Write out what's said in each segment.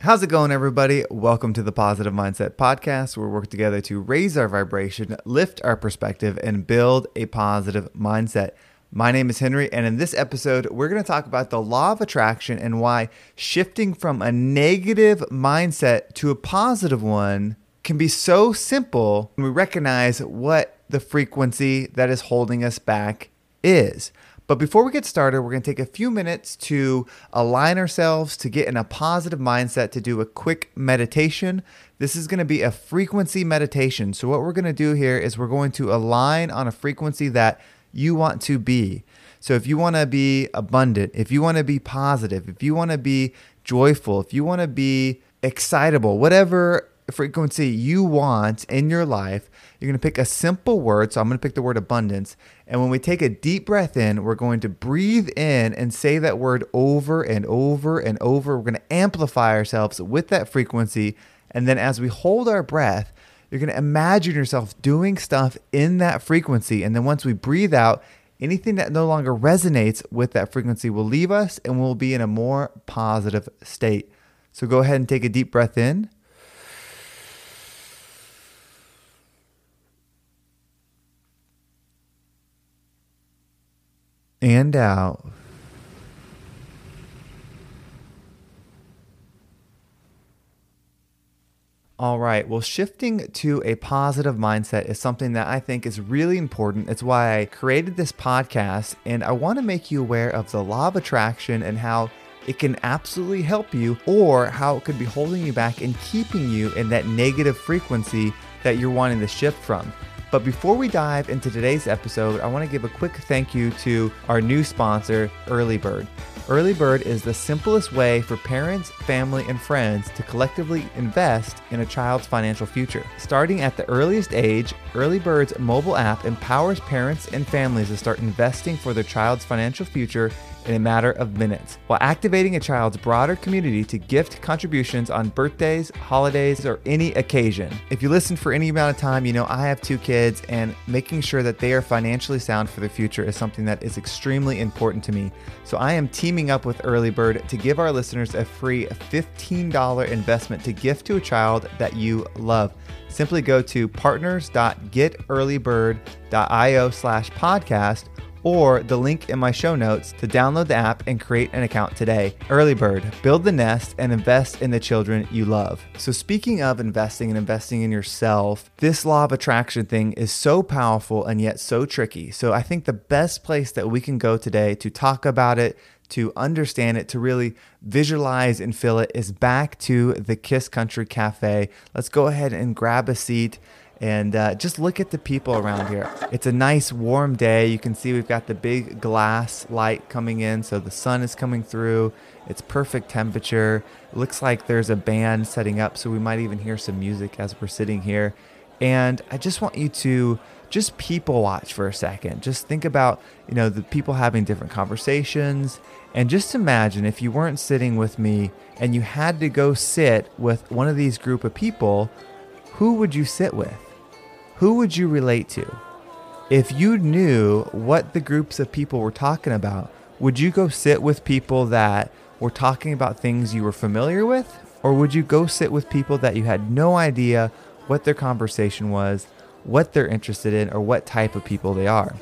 How's it going, everybody? Welcome to the Positive Mindset Podcast, where we work together to raise our vibration, lift our perspective, and build a positive mindset. My name is Henry, and in this episode, we're going to talk about the law of attraction and why shifting from a negative mindset to a positive one can be so simple when we recognize what the frequency that is holding us back is. But before we get started, we're going to take a few minutes to align ourselves, to get in a positive mindset, to do a quick meditation. This is going to be a frequency meditation. So, what we're going to do here is we're going to align on a frequency that you want to be. So, if you want to be abundant, if you want to be positive, if you want to be joyful, if you want to be excitable, whatever frequency you want in your life, you're going to pick a simple word. So I'm going to pick the word abundance. And when we take a deep breath in, we're going to breathe in and say that word over and over and over. We're going to amplify ourselves with that frequency. And then as we hold our breath, you're going to imagine yourself doing stuff in that frequency. And then once we breathe out, anything that no longer resonates with that frequency will leave us and we'll be in a more positive state. So go ahead and take a deep breath in. And out. All right. Well, shifting to a positive mindset is something that I think is really important. It's why I created this podcast, and I want to make you aware of the law of attraction and how it can absolutely help you, or how it could be holding you back and keeping you in that negative frequency that you're wanting to shift from. But before we dive into today's episode, I want to give a quick thank you to our new sponsor, Early Bird. Early Bird is the simplest way for parents, family, and friends to collectively invest in a child's financial future. Starting at the earliest age, Early Bird's mobile app empowers parents and families to start investing for their child's financial future in a matter of minutes, while activating a child's broader community to gift contributions on birthdays, holidays, or any occasion. If you listen for any amount of time, you know I have two kids, and making sure that they are financially sound for the future is something that is extremely important to me. So I am teaming up with Early Bird to give our listeners a free $15 investment to gift to a child that you love. Simply go to partners.getearlybird.io slash podcast or the link in my show notes to download the app and create an account today. Early Bird, build the nest and invest in the children you love. So, speaking of investing and investing in yourself, this law of attraction thing is so powerful and yet so tricky. So, I think the best place that we can go today to talk about it, to understand it, to really visualize and feel it is back to the Kiss Country Cafe. Let's go ahead and grab a seat and uh, just look at the people around here. It's a nice warm day. You can see we've got the big glass light coming in, so the sun is coming through. It's perfect temperature. It looks like there's a band setting up, so we might even hear some music as we're sitting here. And I just want you to just people watch for a second. Just think about, you know, the people having different conversations. And just imagine if you weren't sitting with me and you had to go sit with one of these group of people, who would you sit with? Who would you relate to? If you knew what the groups of people were talking about, would you go sit with people that were talking about things you were familiar with? Or would you go sit with people that you had no idea what their conversation was, what they're interested in, or what type of people they are?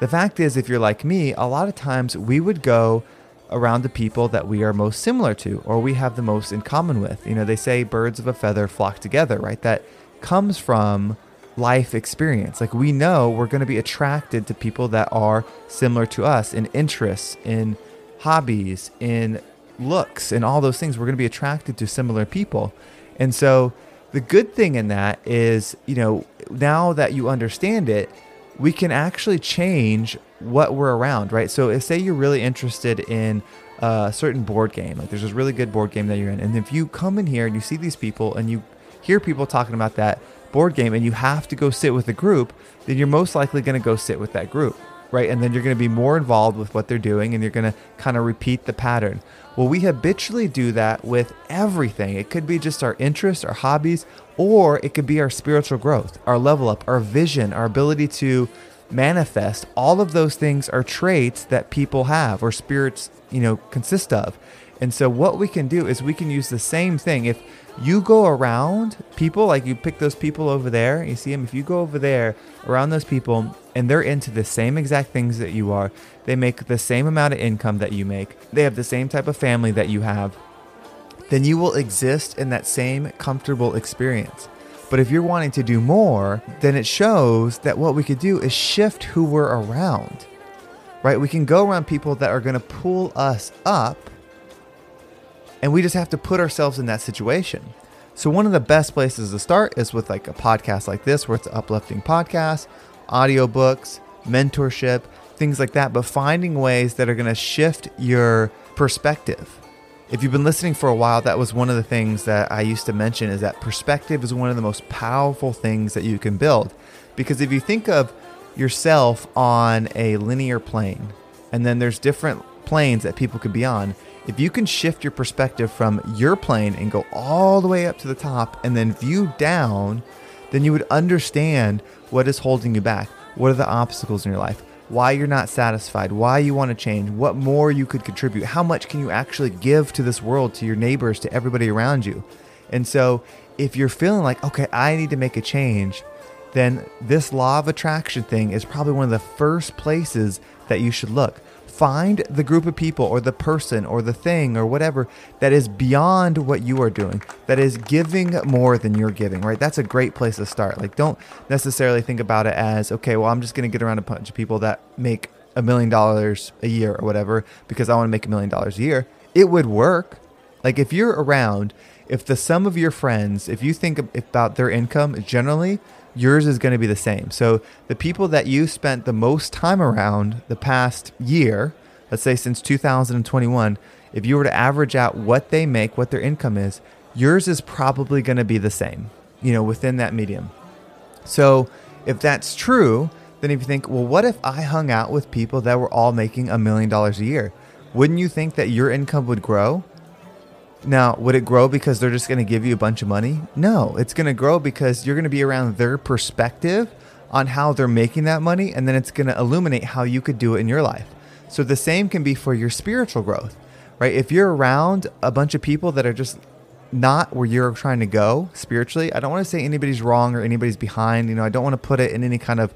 The fact is, if you're like me, a lot of times we would go around the people that we are most similar to or we have the most in common with. You know, they say birds of a feather flock together, right? That comes from life experience. Like we know we're going to be attracted to people that are similar to us in interests, in hobbies, in looks, and all those things. We're going to be attracted to similar people. And so the good thing in that is, you know, now that you understand it, we can actually change what we're around, right? So if say you're really interested in a certain board game, like there's this really good board game that you're in, and if you come in here and you see these people and you hear people talking about that board game and you have to go sit with a group, then you're most likely going to go sit with that group, right? And then you're going to be more involved with what they're doing and you're going to kind of repeat the pattern. Well, we habitually do that with everything. It could be just our interests, our hobbies, or it could be our spiritual growth, our level up, our vision, our ability to manifest. All of those things are traits that people have or spirits, you know, consist of. And so what we can do is we can use the same thing. If you go around people, like you pick those people over there, you see them, if you go over there around those people and they're into the same exact things that you are, they make the same amount of income that you make, they have the same type of family that you have, then you will exist in that same comfortable experience. But if you're wanting to do more, then it shows that what we could do is shift who we're around, right? We can go around people that are going to pull us up and we just have to put ourselves in that situation. So, one of the best places to start is with like a podcast like this, where it's an uplifting podcast, audiobooks, mentorship, things like that, but finding ways that are going to shift your perspective. If you've been listening for a while, that was one of the things that I used to mention is that perspective is one of the most powerful things that you can build. Because if you think of yourself on a linear plane, and then there's different planes that people could be on, if you can shift your perspective from your plane and go all the way up to the top and then view down, then you would understand what is holding you back. What are the obstacles in your life? Why you're not satisfied, why you want to change, what more you could contribute, how much can you actually give to this world, to your neighbors, to everybody around you. And so, if you're feeling like, okay, I need to make a change, then this law of attraction thing is probably one of the first places that you should look find the group of people or the person or the thing or whatever that is beyond what you are doing, that is giving more than you're giving, right? That's a great place to start. Like, don't necessarily think about it as, okay, well, I'm just going to get around a bunch of people that make a million dollars a year or whatever because I want to make a million dollars a year. It would work. Like, if you're around, if the sum of your friends, if you think about their income generally, yours is going to be the same. So the people that you spent the most time around the past year, let's say since 2021, if you were to average out what they make, what their income is, yours is probably going to be the same, you know, within that medium. So if that's true, then if you think, well, what if I hung out with people that were all making a million dollars a year? Wouldn't you think that your income would grow? Now, would it grow because they're just going to give you a bunch of money? No, it's going to grow because you're going to be around their perspective on how they're making that money, and then it's going to illuminate how you could do it in your life. So the same can be for your spiritual growth, right? If you're around a bunch of people that are just not where you're trying to go spiritually, I don't want to say anybody's wrong or anybody's behind. You know, I don't want to put it in any kind of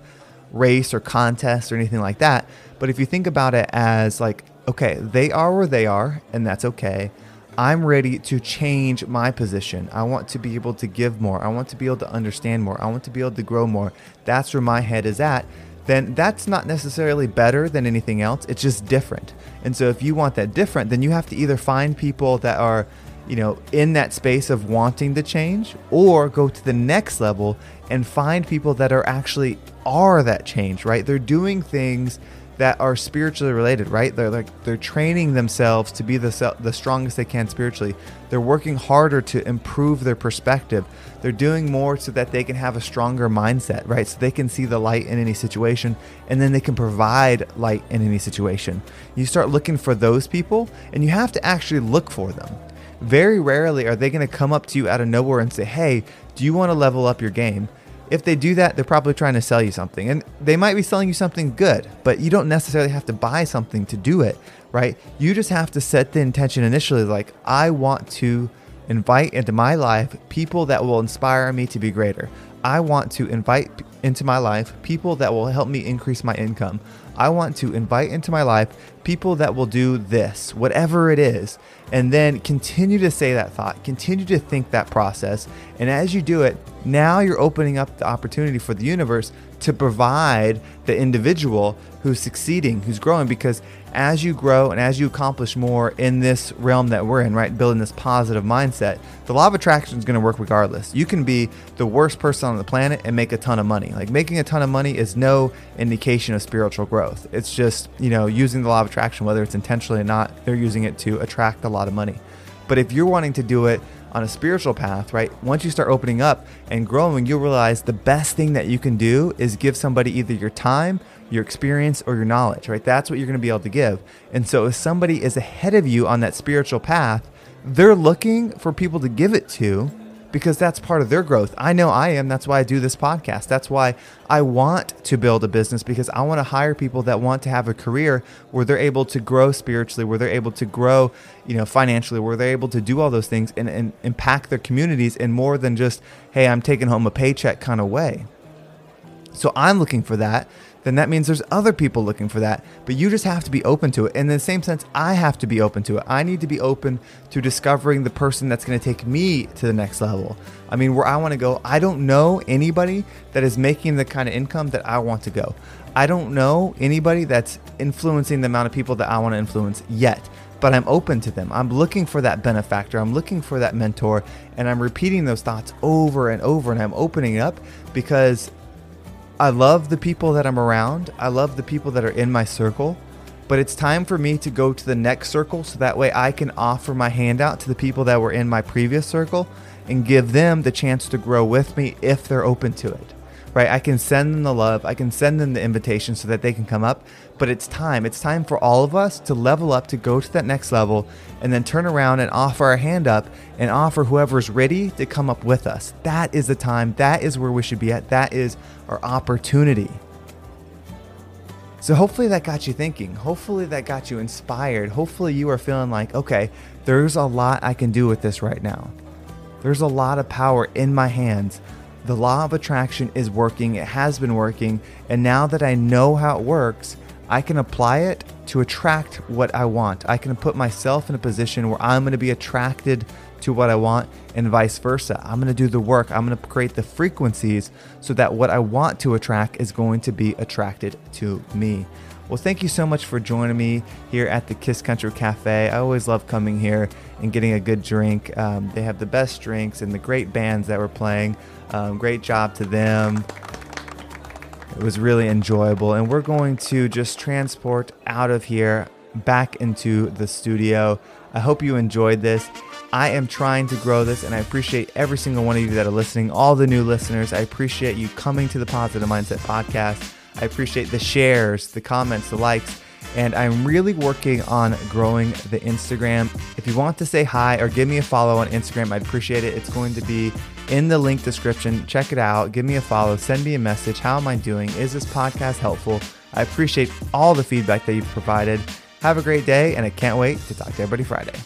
race or contest or anything like that. But if you think about it as like, okay, they are where they are, and that's okay. I'm ready to change my position. I want to be able to give more. I want to be able to understand more. I want to be able to grow more. That's where my head is at. Then that's not necessarily better than anything else. It's just different. And so if you want that different, then you have to either find people that are, you know, in that space of wanting to change or go to the next level and find people that are actually are that change, right? They're doing things that are spiritually related, right? They're like they're training themselves to be the the strongest they can spiritually. They're working harder to improve their perspective. They're doing more so that they can have a stronger mindset, right? So they can see the light in any situation and then they can provide light in any situation. You start looking for those people and you have to actually look for them. Very rarely are they going to come up to you out of nowhere and say, "Hey, do you want to level up your game?" If they do that, they're probably trying to sell you something. And they might be selling you something good, but you don't necessarily have to buy something to do it, right? You just have to set the intention initially like, I want to invite into my life people that will inspire me to be greater. I want to invite into my life people that will help me increase my income. I want to invite into my life people that will do this, whatever it is. And then continue to say that thought, continue to think that process. And as you do it, now you're opening up the opportunity for the universe to provide the individual who's succeeding, who's growing. Because as you grow and as you accomplish more in this realm that we're in, right, building this positive mindset, the law of attraction is going to work regardless. You can be the worst person on the planet and make a ton of money. Like making a ton of money is no indication of spiritual growth. It's just, you know, using the law of attraction, whether it's intentionally or not, they're using it to attract a lot of money. But if you're wanting to do it on a spiritual path, right? Once you start opening up and growing, you'll realize the best thing that you can do is give somebody either your time, your experience, or your knowledge, right? That's what you're to be able to give. And so if somebody is ahead of you on that spiritual path, they're looking for people to give it to because that's part of their growth. I know I am. That's why I do this podcast. That's why I want to build a business because I want to hire people that want to have a career where they're able to grow spiritually, where they're able to grow, you know, financially, where they're able to do all those things and, and impact their communities in more than just, hey, I'm taking home a paycheck kind of way. So I'm looking for that then that means there's other people looking for that. But you just have to be open to it. In the same sense, I have to be open to it. I need to be open to discovering the person that's going to take me to the next level. I mean, where I want to go, I don't know anybody that is making the kind of income that I want to go. I don't know anybody that's influencing the amount of people that I want to influence yet but I'm open to them. I'm looking for that benefactor. I'm looking for that mentor. And I'm repeating those thoughts over and over. And I'm opening it up because I love the people that I'm around. I love the people that are in my circle. But it's time for me to go to the next circle so that way I can offer my handout to the people that were in my previous circle and give them the chance to grow with me if they're open to it right? I can send them the love, I can send them the invitation so that they can come up. But it's time. It's time for all of us to level up, to go to that next level, and then turn around and offer our hand up and offer whoever's ready to come up with us. That is the time. That is where we should be at. That is our opportunity. So, hopefully, that got you thinking. Hopefully, that got you inspired. Hopefully, you are feeling like, okay, there's a lot I can do with this right now. There's a lot of power in my hands the law of attraction is working, it has been working, and now that I know how it works, I can apply it to attract what I want. I can put myself in a position where I'm going to be attracted to what I want and vice versa. I'm going to do the work. I'm going to create the frequencies so that what I want to attract is going to be attracted to me. Well, thank you so much for joining me here at the Kiss Country Cafe. I always love coming here and getting a good drink. Um, they have the best drinks and the great bands that were playing. Um, great job to them. It was really enjoyable. And we're going to just transport out of here back into the studio. I hope you enjoyed this. I am trying to grow this, and I appreciate every single one of you that are listening, all the new listeners. I appreciate you coming to the Positive Mindset Podcast. I appreciate the shares, the comments, the likes, and I'm really working on growing the Instagram. If you want to say hi or give me a follow on Instagram, I'd appreciate it. It's going to be in the link description. Check it out. Give me a follow. Send me a message. How am I doing? Is this podcast helpful? I appreciate all the feedback that you've provided. Have a great day, and I can't wait to talk to everybody Friday.